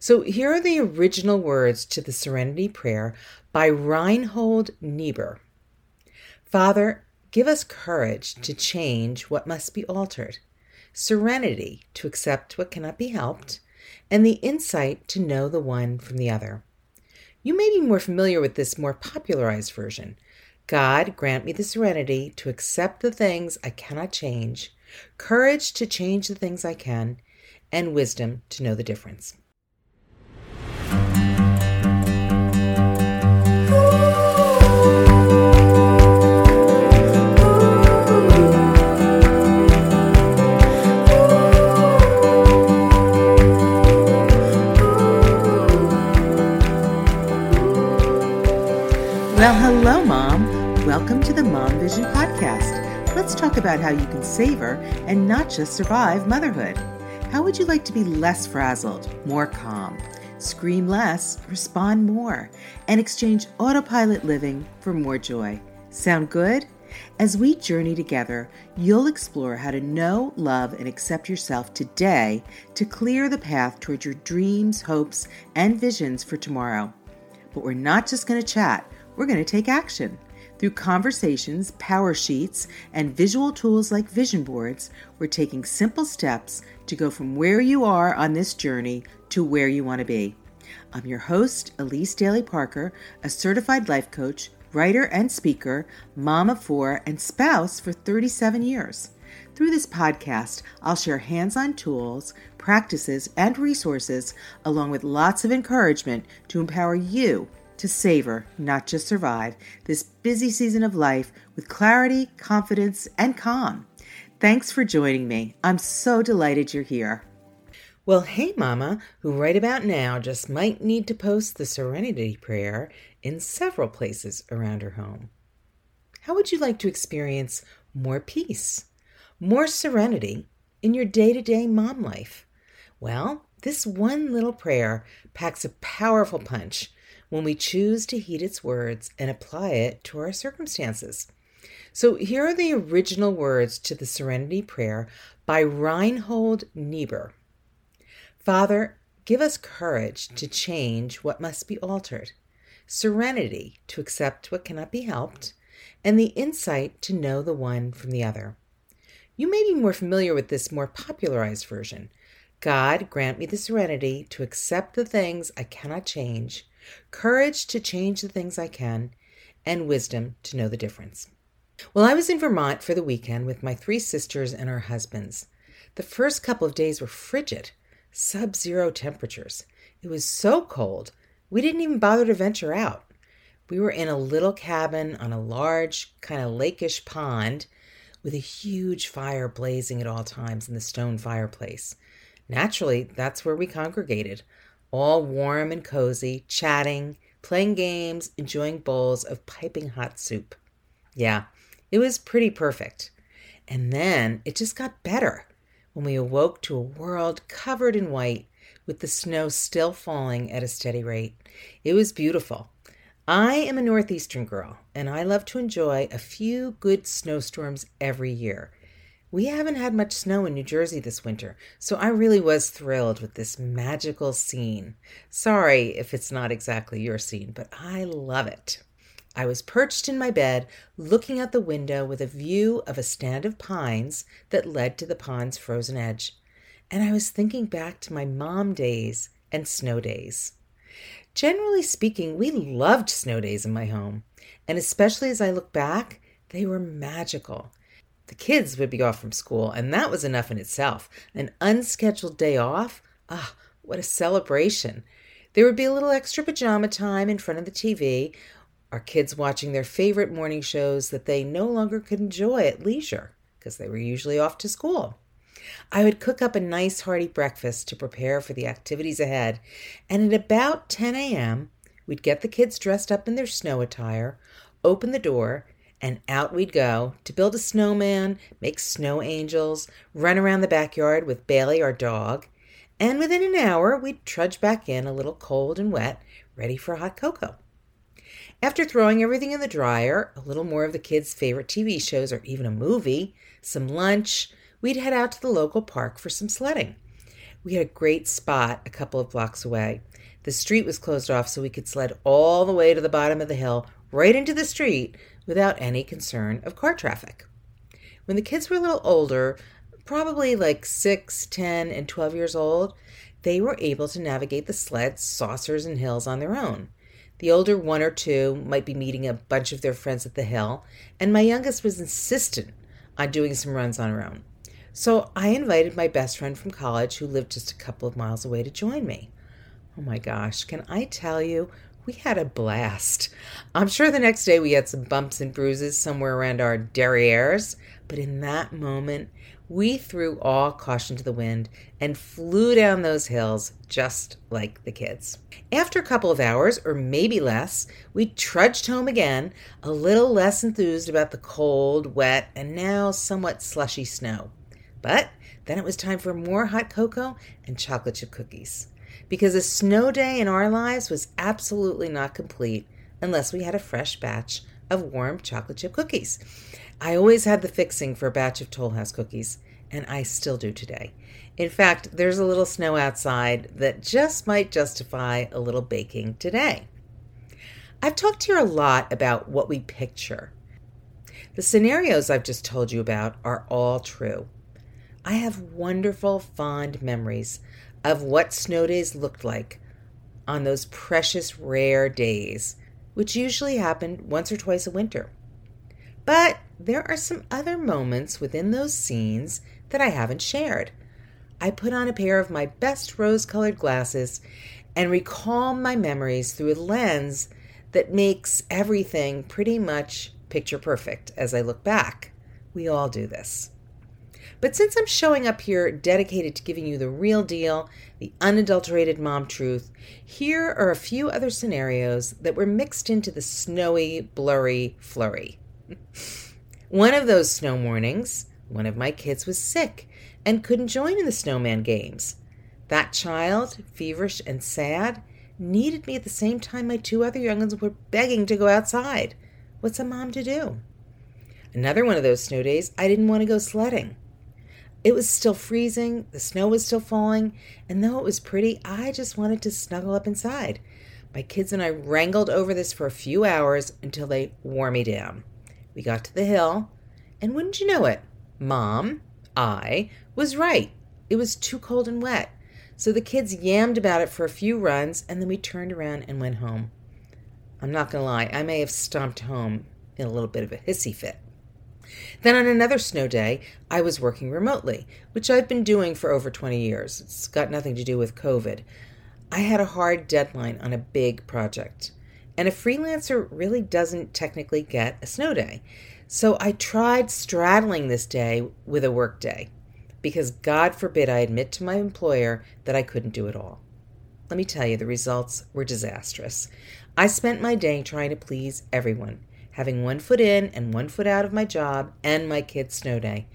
So here are the original words to the Serenity Prayer by Reinhold Niebuhr. Father, give us courage to change what must be altered, serenity to accept what cannot be helped, and the insight to know the one from the other. You may be more familiar with this more popularized version. God, grant me the serenity to accept the things I cannot change, courage to change the things I can, and wisdom to know the difference. Well, hello, Mom. Welcome to the Mom Vision Podcast. Let's talk about how you can savor and not just survive motherhood. How would you like to be less frazzled, more calm, scream less, respond more, and exchange autopilot living for more joy? Sound good? As we journey together, you'll explore how to know, love, and accept yourself today to clear the path towards your dreams, hopes, and visions for tomorrow. But we're not just going to chat we're going to take action. Through conversations, power sheets, and visual tools like vision boards, we're taking simple steps to go from where you are on this journey to where you want to be. I'm your host, Elise Daly Parker, a certified life coach, writer and speaker, mom of four, and spouse for 37 years. Through this podcast, I'll share hands on tools, practices, and resources, along with lots of encouragement to empower you to savor, not just survive, this busy season of life with clarity, confidence, and calm. Thanks for joining me. I'm so delighted you're here. Well, hey, Mama, who right about now just might need to post the Serenity Prayer in several places around her home. How would you like to experience more peace, more serenity in your day to day mom life? Well, this one little prayer packs a powerful punch when we choose to heed its words and apply it to our circumstances. So here are the original words to the Serenity Prayer by Reinhold Niebuhr. Father, give us courage to change what must be altered, serenity to accept what cannot be helped, and the insight to know the one from the other. You may be more familiar with this more popularized version. God, grant me the serenity to accept the things I cannot change courage to change the things I can, and wisdom to know the difference. Well, I was in Vermont for the weekend with my three sisters and our husbands. The first couple of days were frigid, sub zero temperatures. It was so cold, we didn't even bother to venture out. We were in a little cabin on a large, kind of lakeish pond with a huge fire blazing at all times in the stone fireplace. Naturally, that's where we congregated, all warm and cozy, chatting, playing games, enjoying bowls of piping hot soup. Yeah, it was pretty perfect. And then it just got better when we awoke to a world covered in white with the snow still falling at a steady rate. It was beautiful. I am a Northeastern girl and I love to enjoy a few good snowstorms every year. We haven't had much snow in New Jersey this winter, so I really was thrilled with this magical scene. Sorry if it's not exactly your scene, but I love it. I was perched in my bed, looking out the window with a view of a stand of pines that led to the pond's frozen edge. And I was thinking back to my mom days and snow days. Generally speaking, we loved snow days in my home, and especially as I look back, they were magical. The kids would be off from school, and that was enough in itself. An unscheduled day off? Ah, what a celebration. There would be a little extra pajama time in front of the TV, our kids watching their favorite morning shows that they no longer could enjoy at leisure because they were usually off to school. I would cook up a nice hearty breakfast to prepare for the activities ahead, and at about 10 a.m., we'd get the kids dressed up in their snow attire, open the door, and out we'd go to build a snowman, make snow angels, run around the backyard with Bailey, our dog, and within an hour we'd trudge back in a little cold and wet, ready for hot cocoa. After throwing everything in the dryer, a little more of the kids' favorite TV shows or even a movie, some lunch, we'd head out to the local park for some sledding. We had a great spot a couple of blocks away. The street was closed off so we could sled all the way to the bottom of the hill, right into the street, without any concern of car traffic. When the kids were a little older, probably like 6, 10, and 12 years old, they were able to navigate the sleds, saucers, and hills on their own. The older one or two might be meeting a bunch of their friends at the hill, and my youngest was insistent on doing some runs on her own. So I invited my best friend from college, who lived just a couple of miles away, to join me. Oh my gosh, can I tell you, we had a blast. I'm sure the next day we had some bumps and bruises somewhere around our derrieres, but in that moment, we threw all caution to the wind and flew down those hills just like the kids. After a couple of hours, or maybe less, we trudged home again, a little less enthused about the cold, wet, and now somewhat slushy snow. But then it was time for more hot cocoa and chocolate chip cookies. Because a snow day in our lives was absolutely not complete unless we had a fresh batch of warm chocolate chip cookies. I always had the fixing for a batch of Toll House cookies, and I still do today. In fact, there's a little snow outside that just might justify a little baking today. I've talked here a lot about what we picture. The scenarios I've just told you about are all true. I have wonderful, fond memories of what snow days looked like on those precious, rare days, which usually happened once or twice a winter. But there are some other moments within those scenes that I haven't shared. I put on a pair of my best rose colored glasses and recall my memories through a lens that makes everything pretty much picture perfect as I look back. We all do this. But since I'm showing up here dedicated to giving you the real deal, the unadulterated mom truth, here are a few other scenarios that were mixed into the snowy, blurry flurry. one of those snow mornings, one of my kids was sick and couldn't join in the snowman games. That child, feverish and sad, needed me at the same time my two other young ones were begging to go outside. What's a mom to do? Another one of those snow days, I didn't want to go sledding. It was still freezing, the snow was still falling, and though it was pretty, I just wanted to snuggle up inside. My kids and I wrangled over this for a few hours until they wore me down. We got to the hill, and wouldn't you know it, Mom, I, was right. It was too cold and wet. So the kids yammed about it for a few runs, and then we turned around and went home. I'm not going to lie, I may have stomped home in a little bit of a hissy fit. Then on another snow day, I was working remotely, which I've been doing for over 20 years. It's got nothing to do with COVID. I had a hard deadline on a big project, and a freelancer really doesn't technically get a snow day. So I tried straddling this day with a work day because God forbid I admit to my employer that I couldn't do it all. Let me tell you, the results were disastrous. I spent my day trying to please everyone having one foot in and one foot out of my job and my kids' snow day.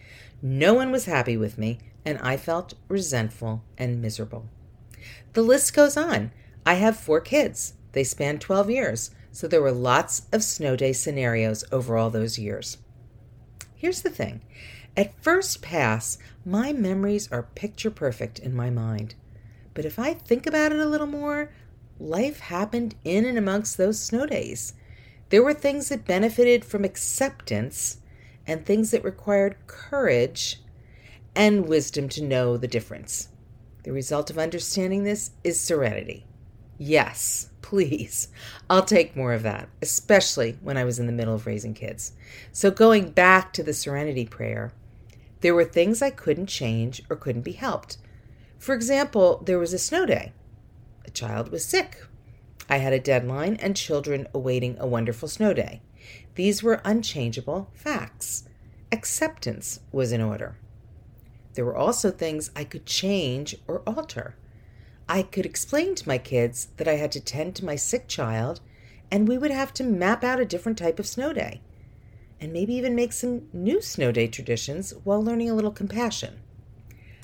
No one was happy with me, and I felt resentful and miserable. The list goes on. I have four kids. They span 12 years, so there were lots of snow day scenarios over all those years. Here's the thing at first pass, my memories are picture perfect in my mind. But if I think about it a little more, life happened in and amongst those snow days. There were things that benefited from acceptance and things that required courage and wisdom to know the difference. The result of understanding this is serenity. Yes, please. I'll take more of that, especially when I was in the middle of raising kids. So, going back to the serenity prayer, there were things I couldn't change or couldn't be helped. For example, there was a snow day. A child was sick I had a deadline and children awaiting a wonderful snow day. These were unchangeable facts. Acceptance was in order. There were also things I could change or alter. I could explain to my kids that I had to tend to my sick child and we would have to map out a different type of snow day and maybe even make some new snow day traditions while learning a little compassion.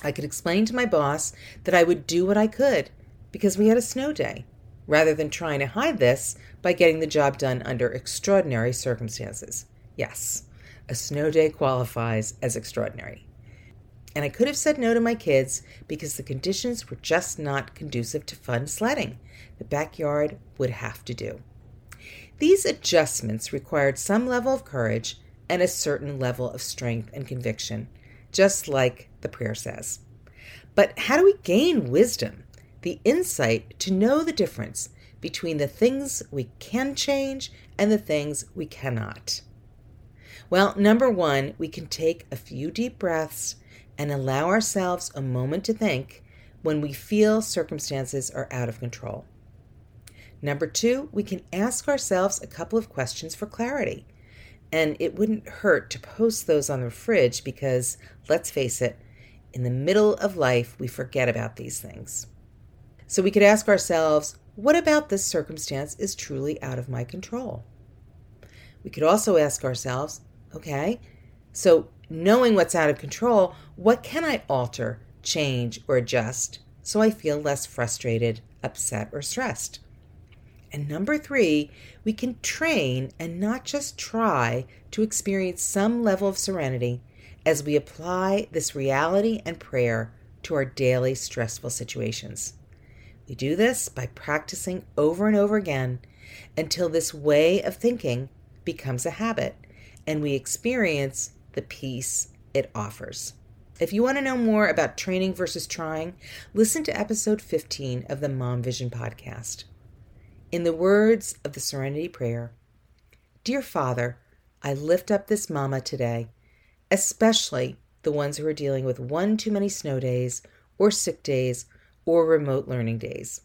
I could explain to my boss that I would do what I could because we had a snow day rather than trying to hide this by getting the job done under extraordinary circumstances. Yes, a snow day qualifies as extraordinary. And I could have said no to my kids because the conditions were just not conducive to fun sledding. The backyard would have to do. These adjustments required some level of courage and a certain level of strength and conviction, just like the prayer says. But how do we gain wisdom, the insight to know the difference between the things we can change and the things we cannot? Well, number one, we can take a few deep breaths and allow ourselves a moment to think when we feel circumstances are out of control. Number two, we can ask ourselves a couple of questions for clarity. And it wouldn't hurt to post those on the fridge because, let's face it, in the middle of life, we forget about these things. So we could ask ourselves, what about this circumstance is truly out of my control? We could also ask ourselves, okay, so knowing what's out of control, what can I alter, change, or adjust so I feel less frustrated, upset, or stressed? And number three, we can train and not just try to experience some level of serenity as we apply this reality and prayer to our daily stressful situations. We do this by practicing over and over again until this way of thinking becomes a habit and we experience the peace it offers. If you want to know more about training versus trying, listen to episode 15 of the Mom Vision podcast. In the words of the Serenity Prayer, Dear Father, I lift up this mama today especially the ones who are dealing with one too many snow days, or sick days, or remote learning days.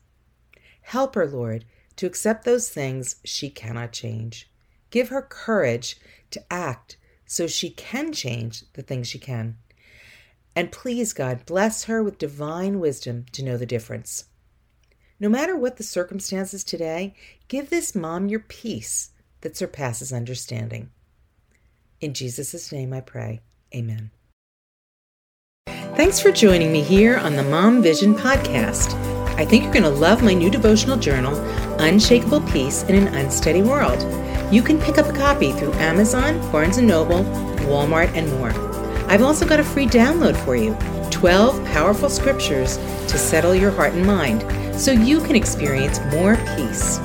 Help her, Lord, to accept those things she cannot change. Give her courage to act so she can change the things she can. And please, God, bless her with divine wisdom to know the difference. No matter what the circumstances today, give this mom your peace that surpasses understanding. In Jesus' name I pray. Amen. Thanks for joining me here on the Mom Vision podcast. I think you're going to love my new devotional journal, Unshakable Peace in an Unsteady World. You can pick up a copy through Amazon, Barnes & Noble, Walmart, and more. I've also got a free download for you 12 powerful scriptures to settle your heart and mind so you can experience more peace.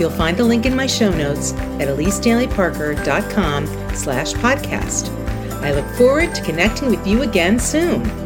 You'll find the link in my show notes at elisedalyparker.com slash podcast. I look forward to connecting with you again soon.